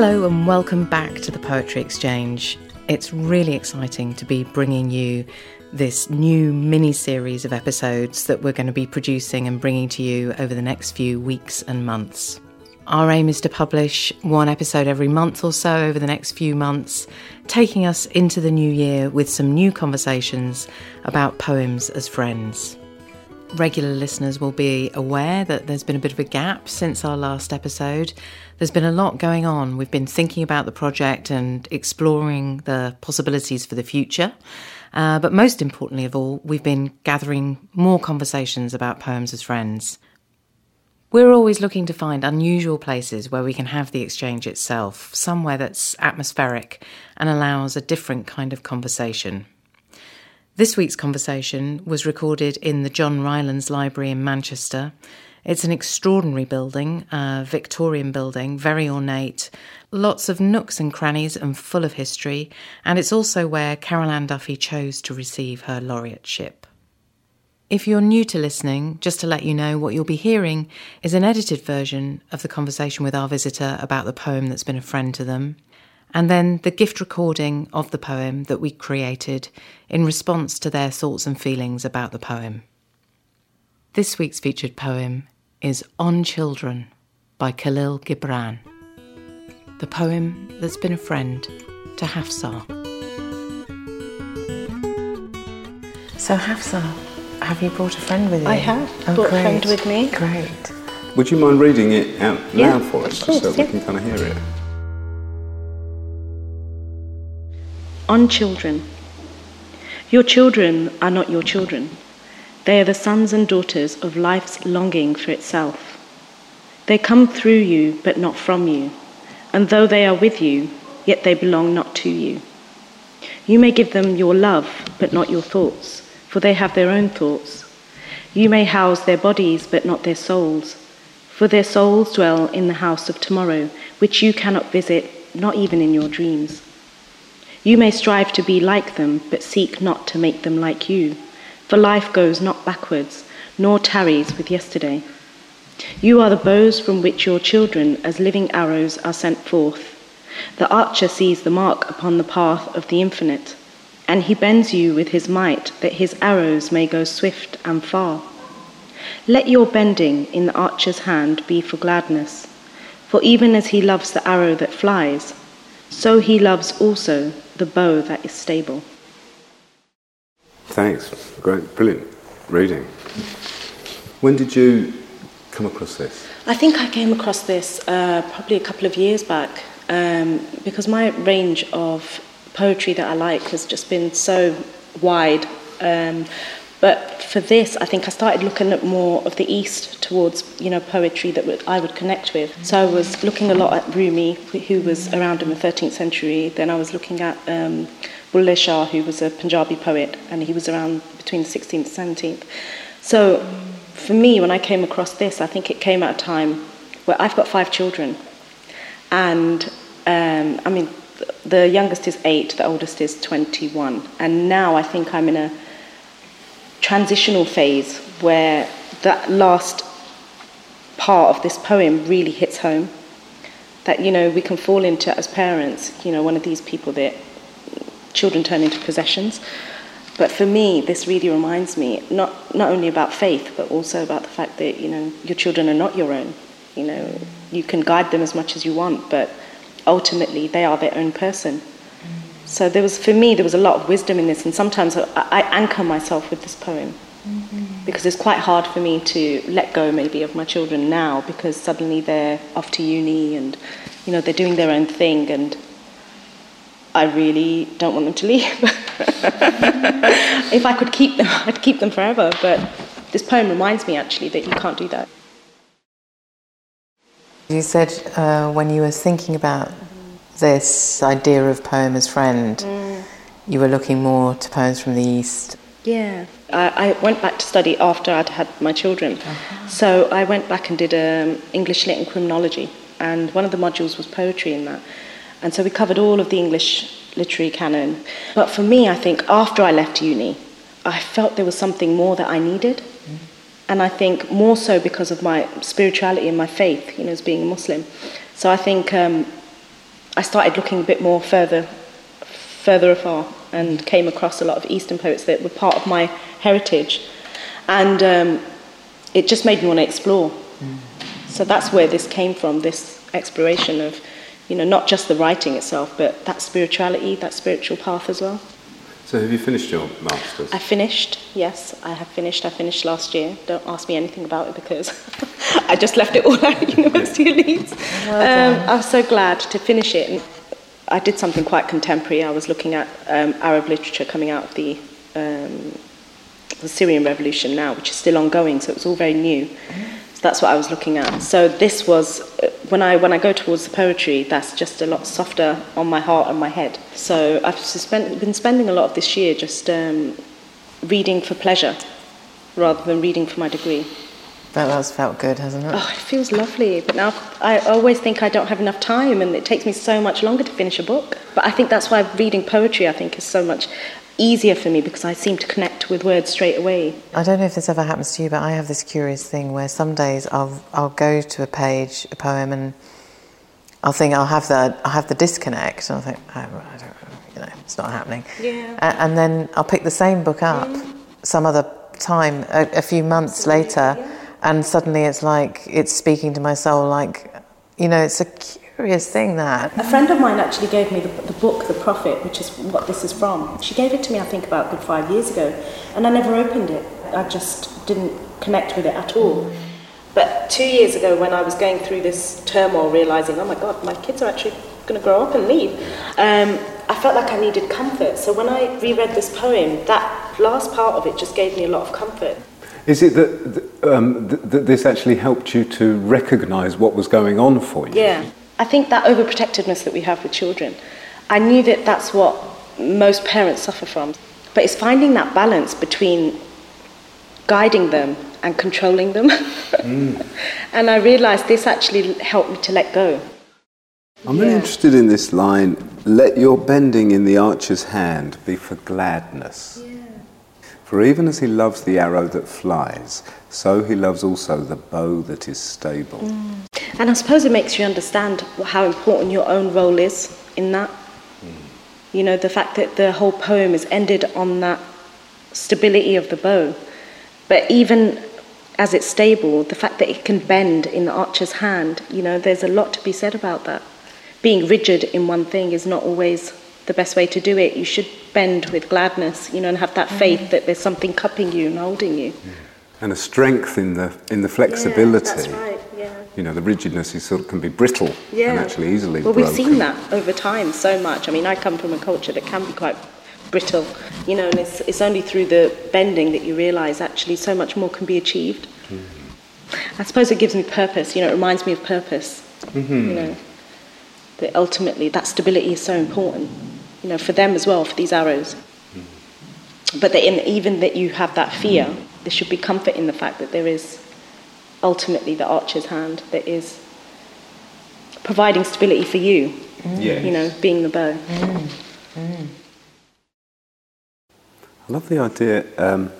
Hello and welcome back to the Poetry Exchange. It's really exciting to be bringing you this new mini series of episodes that we're going to be producing and bringing to you over the next few weeks and months. Our aim is to publish one episode every month or so over the next few months, taking us into the new year with some new conversations about poems as friends. Regular listeners will be aware that there's been a bit of a gap since our last episode. There's been a lot going on. We've been thinking about the project and exploring the possibilities for the future. Uh, but most importantly of all, we've been gathering more conversations about poems as friends. We're always looking to find unusual places where we can have the exchange itself, somewhere that's atmospheric and allows a different kind of conversation. This week's conversation was recorded in the John Rylands Library in Manchester. It's an extraordinary building, a Victorian building, very ornate, lots of nooks and crannies and full of history, and it's also where Carol Ann Duffy chose to receive her laureateship. If you're new to listening, just to let you know, what you'll be hearing is an edited version of the conversation with our visitor about the poem that's been a friend to them and then the gift recording of the poem that we created in response to their thoughts and feelings about the poem. This week's featured poem is On Children by Kahlil Gibran, the poem that's been a friend to Hafsah. So, Hafsah, have you brought a friend with you? I have oh, brought great. a friend with me. Great. Would you mind reading it out yeah, loud for us course, so yeah. we can kind of hear it? on children. Your children are not your children. They are the sons and daughters of life's longing for itself. They come through you, but not from you. And though they are with you, yet they belong not to you. You may give them your love, but not your thoughts, for they have their own thoughts. You may house their bodies, but not their souls, for their souls dwell in the house of tomorrow, which you cannot visit, not even in your dreams. You may strive to be like them, but seek not to make them like you, for life goes not backwards, nor tarries with yesterday. You are the bows from which your children, as living arrows, are sent forth. The archer sees the mark upon the path of the infinite, and he bends you with his might, that his arrows may go swift and far. Let your bending in the archer's hand be for gladness, for even as he loves the arrow that flies, so he loves also the bow that is stable. Thanks. Great. Brilliant reading. When did you come across this? I think I came across this uh, probably a couple of years back um, because my range of poetry that I like has just been so wide. Um, but for this, I think I started looking at more of the East towards, you know, poetry that I would connect with. So I was looking a lot at Rumi, who was around in the 13th century. Then I was looking at um, Bulleh Shah, who was a Punjabi poet, and he was around between the 16th and 17th. So for me, when I came across this, I think it came at a time where I've got five children. And, um, I mean, the youngest is eight, the oldest is 21. And now I think I'm in a transitional phase where that last part of this poem really hits home. That, you know, we can fall into as parents, you know, one of these people that children turn into possessions. But for me, this really reminds me not, not only about faith, but also about the fact that, you know, your children are not your own. You know, you can guide them as much as you want, but ultimately they are their own person. So there was, for me, there was a lot of wisdom in this, and sometimes I, I anchor myself with this poem mm-hmm. because it's quite hard for me to let go, maybe, of my children now because suddenly they're off to uni and, you know, they're doing their own thing, and I really don't want them to leave. if I could keep them, I'd keep them forever. But this poem reminds me actually that you can't do that. You said uh, when you were thinking about this idea of poem as friend, mm. you were looking more to poems from the East. Yeah, I, I went back to study after I'd had my children. Uh-huh. So I went back and did um, English Lit and Criminology, and one of the modules was poetry in that. And so we covered all of the English literary canon. But for me, I think after I left uni, I felt there was something more that I needed. Mm. And I think more so because of my spirituality and my faith, you know, as being a Muslim. So I think um, I started looking a bit more further, further afar, and came across a lot of Eastern poets that were part of my heritage, and um, it just made me want to explore. So that's where this came from. This exploration of, you know, not just the writing itself, but that spirituality, that spiritual path as well. So have you finished your masters? I finished, yes, I have finished. I finished last year. Don't ask me anything about it because I just left it all at University of Leeds. um, I was so glad to finish it. I did something quite contemporary. I was looking at um, Arab literature coming out of the, um, the Syrian revolution now, which is still ongoing, so it was all very new. That's what I was looking at. So this was uh, when I when I go towards the poetry, that's just a lot softer on my heart and my head. So I've spent, been spending a lot of this year just um, reading for pleasure rather than reading for my degree. That has felt good, hasn't it? Oh, it feels lovely. But now I always think I don't have enough time and it takes me so much longer to finish a book. But I think that's why reading poetry, I think, is so much easier for me because I seem to connect with words straight away. I don't know if this ever happens to you, but I have this curious thing where some days I'll I'll go to a page, a poem, and I'll think I'll have the I'll have the disconnect, and I'll think oh, I don't, you know, it's not happening. Yeah. A- and then I'll pick the same book up mm. some other time, a, a few months later, and suddenly it's like it's speaking to my soul. Like, you know, it's a curious thing that. A friend of mine actually gave me the, the book, The Prophet, which is what this is from. She gave it to me, I think, about a good five years ago, and I never opened it. I just didn't connect with it at all. But two years ago, when I was going through this turmoil, realizing, oh my God, my kids are actually going to grow up and leave, um, I felt like I needed comfort. So when I reread this poem, that last part of it just gave me a lot of comfort. Is it that, that, um, that this actually helped you to recognise what was going on for you? Yeah. I think that overprotectiveness that we have with children, I knew that that's what most parents suffer from. But it's finding that balance between guiding them and controlling them. Mm. and I realized this actually helped me to let go. I'm really interested in this line let your bending in the archer's hand be for gladness. For even as he loves the arrow that flies, so he loves also the bow that is stable. Mm. And I suppose it makes you understand how important your own role is in that. Hmm. You know, the fact that the whole poem is ended on that stability of the bow. But even as it's stable, the fact that it can bend in the archer's hand, you know, there's a lot to be said about that. Being rigid in one thing is not always the best way to do it. You should bend with gladness, you know, and have that faith mm. that there's something cupping you and holding you. And a strength in the, in the flexibility. Yeah, that's right, yeah. You know, the rigidness is sort of can be brittle and actually easily Well, broken. we've seen that over time so much. I mean, I come from a culture that can be quite brittle, you know, and it's, it's only through the bending that you realise actually so much more can be achieved. Hmm. I suppose it gives me purpose, you know, it reminds me of purpose, mm-hmm. you know, that ultimately that stability is so important, you know, for them as well, for these arrows. Hmm. But that in, even that you have that fear, hmm. there should be comfort in the fact that there is ultimately the archer's hand that is providing stability for you, Yes. you know, being the bow. I love the idea. Um,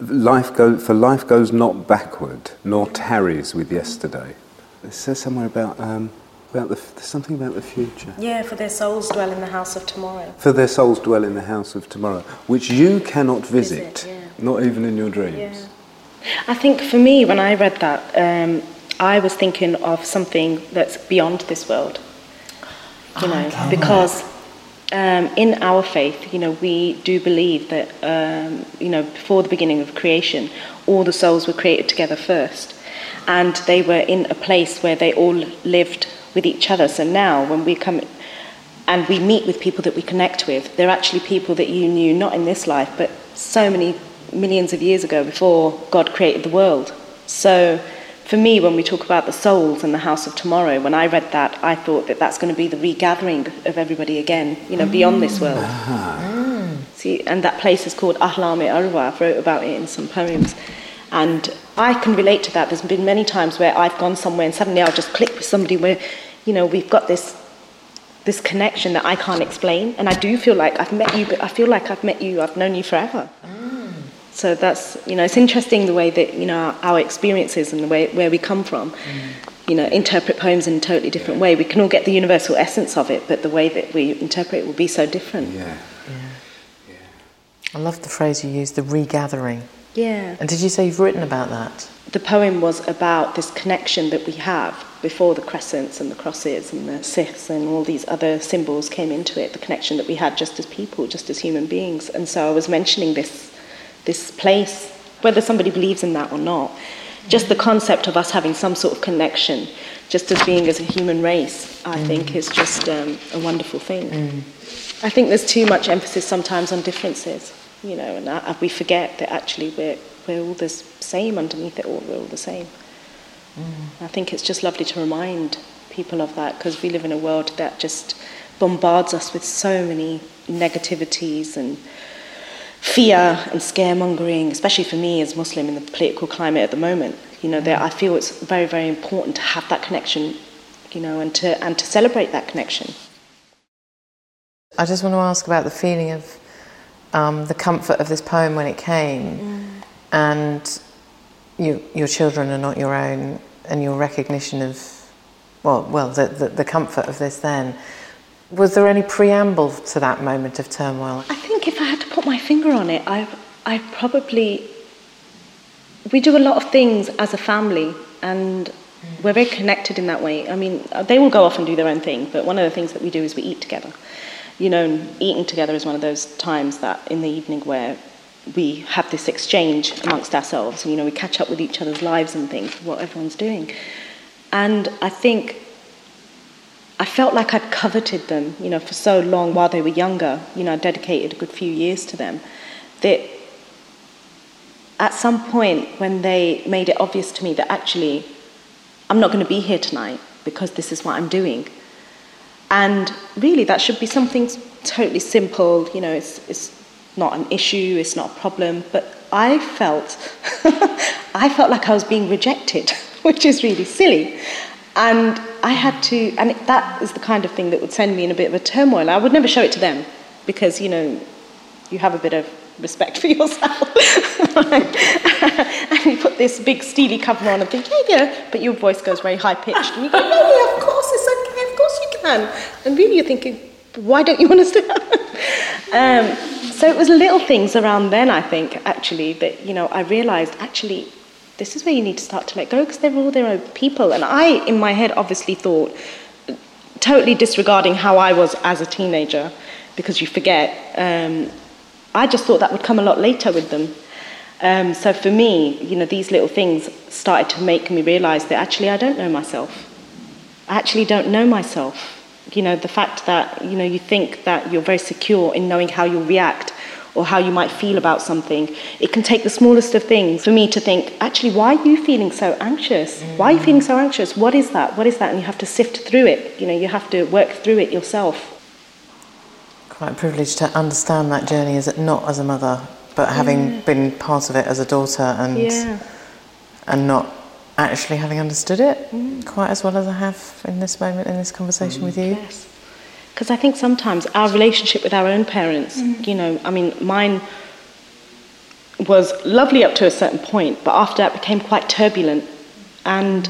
life go, for life goes not backward, nor tarries with yesterday. It says somewhere about um, about the there's something about the future. Yeah, for their souls dwell in the house of tomorrow. For their souls dwell in the house of tomorrow, which you cannot visit, Visit, yeah. not even in your dreams. Yeah. I think for me, when I read that, um, I was thinking of something that's beyond this world. You know, because um, in our faith, you know, we do believe that, um, you know, before the beginning of creation, all the souls were created together first. And they were in a place where they all lived with each other. So now, when we come and we meet with people that we connect with, they're actually people that you knew not in this life, but so many millions of years ago before God created the world. So for me, when we talk about the souls and the house of tomorrow, when I read that, I thought that that's going to be the regathering of everybody again, you know, beyond this world. Mm-hmm. See, and that place is called Ahlam Arwa. I've wrote about it in some poems. And I can relate to that. There's been many times where I've gone somewhere and suddenly I'll just click with somebody where, you know, we've got this this connection that I can't explain. And I do feel like I've met you, but I feel like I've met you, I've known you forever. Mm. So that's, you know, it's interesting the way that, you know, our experiences and the way where we come from, mm. you know, interpret poems in a totally different way. We can all get the universal essence of it, but the way that we interpret it will be so different. Yeah. Yeah. I love the phrase you used, the regathering. Yeah. And did you say you've written about that? The poem was about this connection that we have before the crescents and the crosses and the siths and all these other symbols came into it, the connection that we had just as people, just as human beings. And so I was mentioning this, this place, whether somebody believes in that or not, just the concept of us having some sort of connection, just as being as a human race, I think is just um, a wonderful thing. I think there's too much emphasis sometimes on differences, you know, and uh, we forget that actually we're, we're all the same underneath it all, we're all the same. I think it's just lovely to remind people of that because we live in a world that just bombards us with so many negativities and fear and scaremongering, especially for me as Muslim in the political climate at the moment. You know, that I feel it's very, very important to have that connection, you know, and to and to celebrate that connection. I just want to ask about the feeling of um, the comfort of this poem when it came, and you, your children are not your own, and your recognition of, well, well, the, the, the comfort of this. Then, was there any preamble to that moment of turmoil? I think if I my finger on it, I, I probably. We do a lot of things as a family, and we're very connected in that way. I mean, they will go off and do their own thing, but one of the things that we do is we eat together. You know, eating together is one of those times that in the evening where we have this exchange amongst ourselves, and you know, we catch up with each other's lives and things, what everyone's doing. And I think I felt like I'd coveted them, you know, for so long while they were younger. You know, I dedicated a good few years to them. That at some point when they made it obvious to me that actually I'm not going to be here tonight because this is what I'm doing. And really, that should be something totally simple. You know, it's, it's not an issue, it's not a problem. But I felt, I felt like I was being rejected, which is really silly. And I had to, and it, that is the kind of thing that would send me in a bit of a turmoil. I would never show it to them because, you know, you have a bit of respect for yourself. and you put this big steely cover on and think, yeah, yeah, but your voice goes very high pitched. And you go, yeah, yeah, of course, it's okay, of course you can. And really you're thinking, why don't you understand? um, so it was little things around then, I think, actually, that, you know, I realised, actually, this is where you need to start to let go because they're all their own people. And I, in my head, obviously thought, totally disregarding how I was as a teenager, because you forget, um, I just thought that would come a lot later with them. Um, so for me, you know, these little things started to make me realise that actually I don't know myself. I actually don't know myself. You know, the fact that, you know, you think that you're very secure in knowing how you'll react or how you might feel about something. It can take the smallest of things for me to think, actually, why are you feeling so anxious? Why are you feeling so anxious? What is that? What is that? And you have to sift through it. You know, you have to work through it yourself. Quite privileged to understand that journey as not as a mother, but having been part of it as a daughter and Yeah. and not actually having understood it mm. quite as well as I have in this moment in this conversation mm. with you. Yes. Because I think sometimes our relationship with our own parents, mm-hmm. you know, I mean, mine was lovely up to a certain point, but after that became quite turbulent. And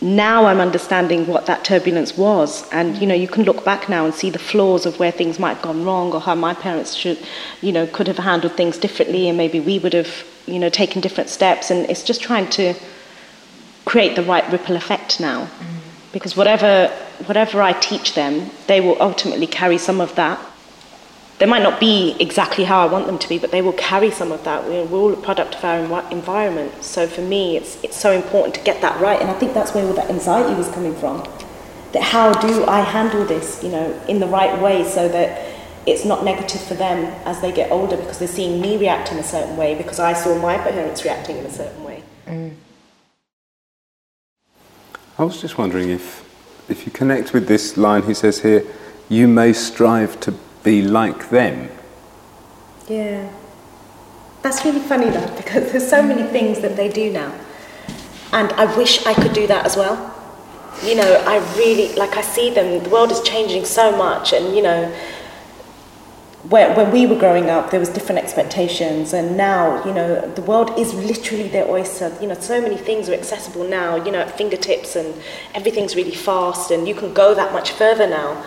now I'm understanding what that turbulence was. And, you know, you can look back now and see the flaws of where things might have gone wrong or how my parents should, you know, could have handled things differently and maybe we would have, you know, taken different steps. And it's just trying to create the right ripple effect now. Mm-hmm. Because whatever, whatever I teach them, they will ultimately carry some of that. They might not be exactly how I want them to be, but they will carry some of that. We're, all a product of our environment. So for me, it's, it's so important to get that right. And I think that's where all that anxiety was coming from. That how do I handle this, you know, in the right way so that it's not negative for them as they get older because they're seeing me react in a certain way because I saw my parents reacting in a certain way. Mm. I was just wondering if, if you connect with this line he says here, you may strive to be like them. Yeah. That's really funny though, because there's so many things that they do now. And I wish I could do that as well. You know, I really, like, I see them, the world is changing so much, and, you know, when, when we were growing up, there was different expectations, and now, you know, the world is literally their oyster. You know, so many things are accessible now, you know, at fingertips, and everything's really fast, and you can go that much further now.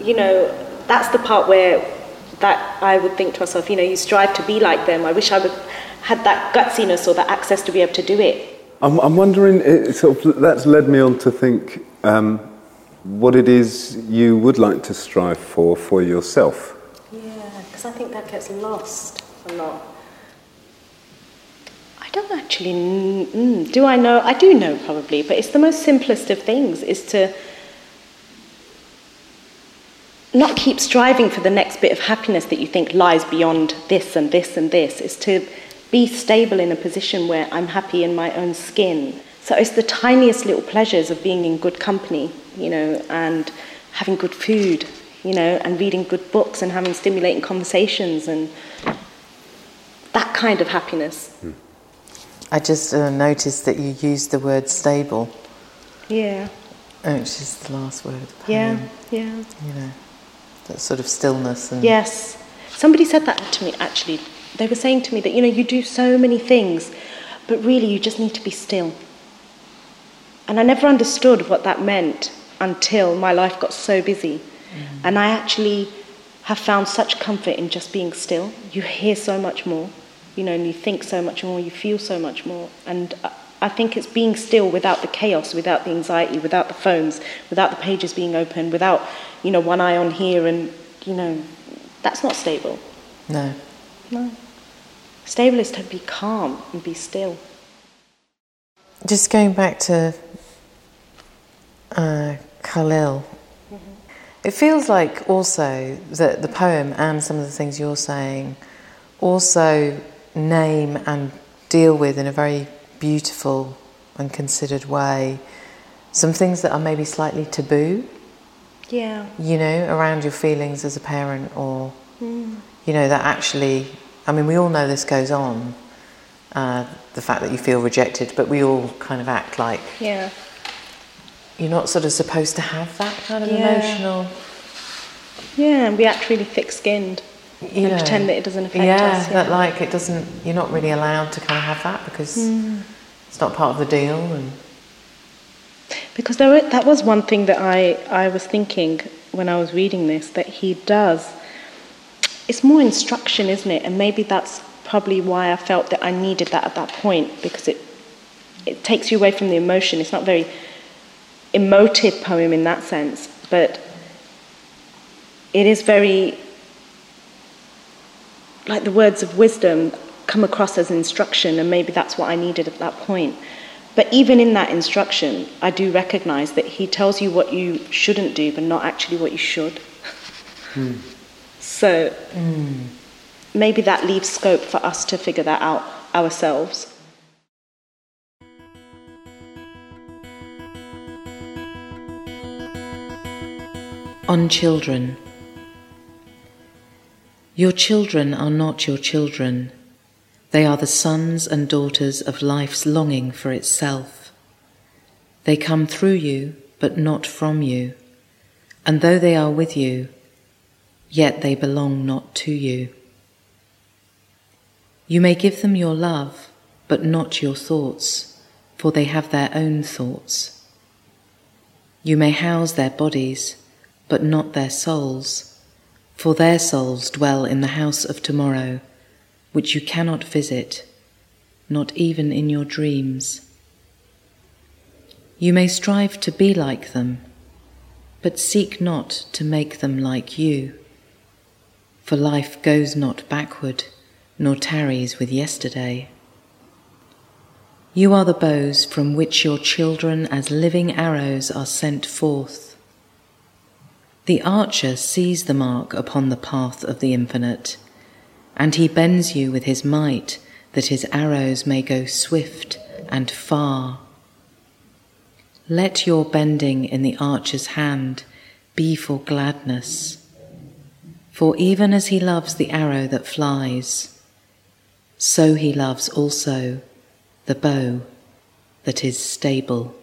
You know, that's the part where that I would think to myself, you know, you strive to be like them. I wish I would had that gutsiness or that access to be able to do it. I'm, I'm wondering, it sort of, that's led me on to think um, what it is you would like to strive for for yourself. Because I think that gets lost a lot. I don't actually, mm, do I know? I do know probably, but it's the most simplest of things is to not keep striving for the next bit of happiness that you think lies beyond this and this and this. Is to be stable in a position where I'm happy in my own skin. So it's the tiniest little pleasures of being in good company, you know, and having good food, you know, and reading good books and having stimulating conversations and that kind of happiness. I just uh, noticed that you used the word stable. Yeah. which is the last word. The yeah, yeah. You know, that sort of stillness. And yes. Somebody said that to me actually they were saying to me that, you know, you do so many things, but really you just need to be still. And I never understood what that meant until my life got so busy. Mm-hmm. And I actually have found such comfort in just being still. You hear so much more, you know, and you think so much more, you feel so much more. And I think it's being still without the chaos, without the anxiety, without the phones, without the pages being open, without, you know, one eye on here and, you know, that's not stable. No. No. Stable is to be calm and be still. Just going back to uh, Kahlil. It feels like also that the poem and some of the things you're saying also name and deal with in a very beautiful and considered way some things that are maybe slightly taboo. Yeah. You know, around your feelings as a parent or, mm. you know, that actually I mean, we all know this goes on, uh, the fact that you feel rejected, but we all kind of act like yeah. You're not sort of supposed to have that kind of yeah. emotional. Yeah, and we act really thick skinned and know, pretend that it doesn't affect yeah, us. Yeah, that like it doesn't, you're not really allowed to kind of have that because mm. it's not part of the deal. and Because there were, that was one thing that I, I was thinking when I was reading this, that he does it's more instruction, isn't it? And maybe that's probably why I felt that I needed that at that point because it it takes you away from the emotion. It's not very emotive poem in that sense, but it is very like the words of wisdom come across as instruction, and maybe that's what I needed at that point. But even in that instruction, I do recognize that he tells you what you shouldn't do, but not actually what you should. Hmm. So mm. maybe that leaves scope for us to figure that out ourselves. On children. Your children are not your children. They are the sons and daughters of life's longing for itself. They come through you, but not from you. And though they are with you, yet they belong not to you. You may give them your love, but not your thoughts, for they have their own thoughts. You may house their bodies, but not their souls, for their souls dwell in the house of tomorrow, which you cannot visit, not even in your dreams. You may strive to be like them, but seek not to make them like you for life goes not backward, nor tarries with yesterday. You are the bows from which your children as living arrows are sent forth. The archer sees the mark upon the path of the infinite, and he bends you with his might that his arrows may go swift and far. Let your bending in the archer's hand be for gladness for even as he loves the arrow that flies, so he loves also the bow that is stable.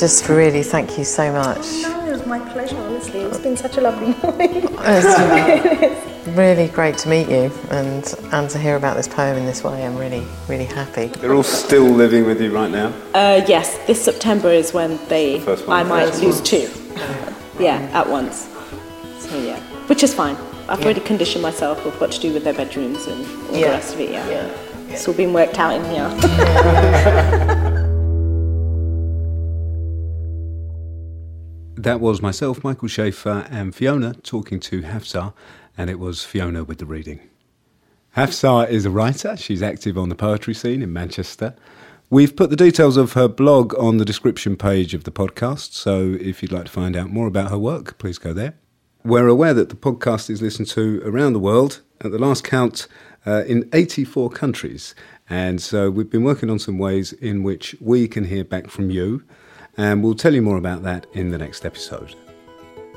Just really thank you so much. No, it was my pleasure, honestly. It's been such a lovely morning. It's really great to meet you and, and to hear about this poem in this way. I'm really, really happy. They're all still living with you right now? Uh, yes, this September is when they. First one. I might First lose two. Yeah, at once. So yeah, which is fine. I've already conditioned myself with what to do with their bedrooms and all Yeah. the rest of it. Yeah. Yeah. It's all been worked out in here. That was myself, Michael Schaefer, and Fiona talking to Hafsah, and it was Fiona with the reading. Hafsah is a writer. She's active on the poetry scene in Manchester. We've put the details of her blog on the description page of the podcast, so if you'd like to find out more about her work, please go there. We're aware that the podcast is listened to around the world, at the last count, uh, in 84 countries. And so we've been working on some ways in which we can hear back from you, and we'll tell you more about that in the next episode.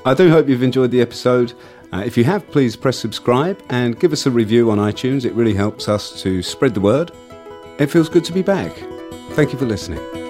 I do hope you've enjoyed the episode. Uh, if you have, please press subscribe and give us a review on iTunes. It really helps us to spread the word. It feels good to be back. Thank you for listening.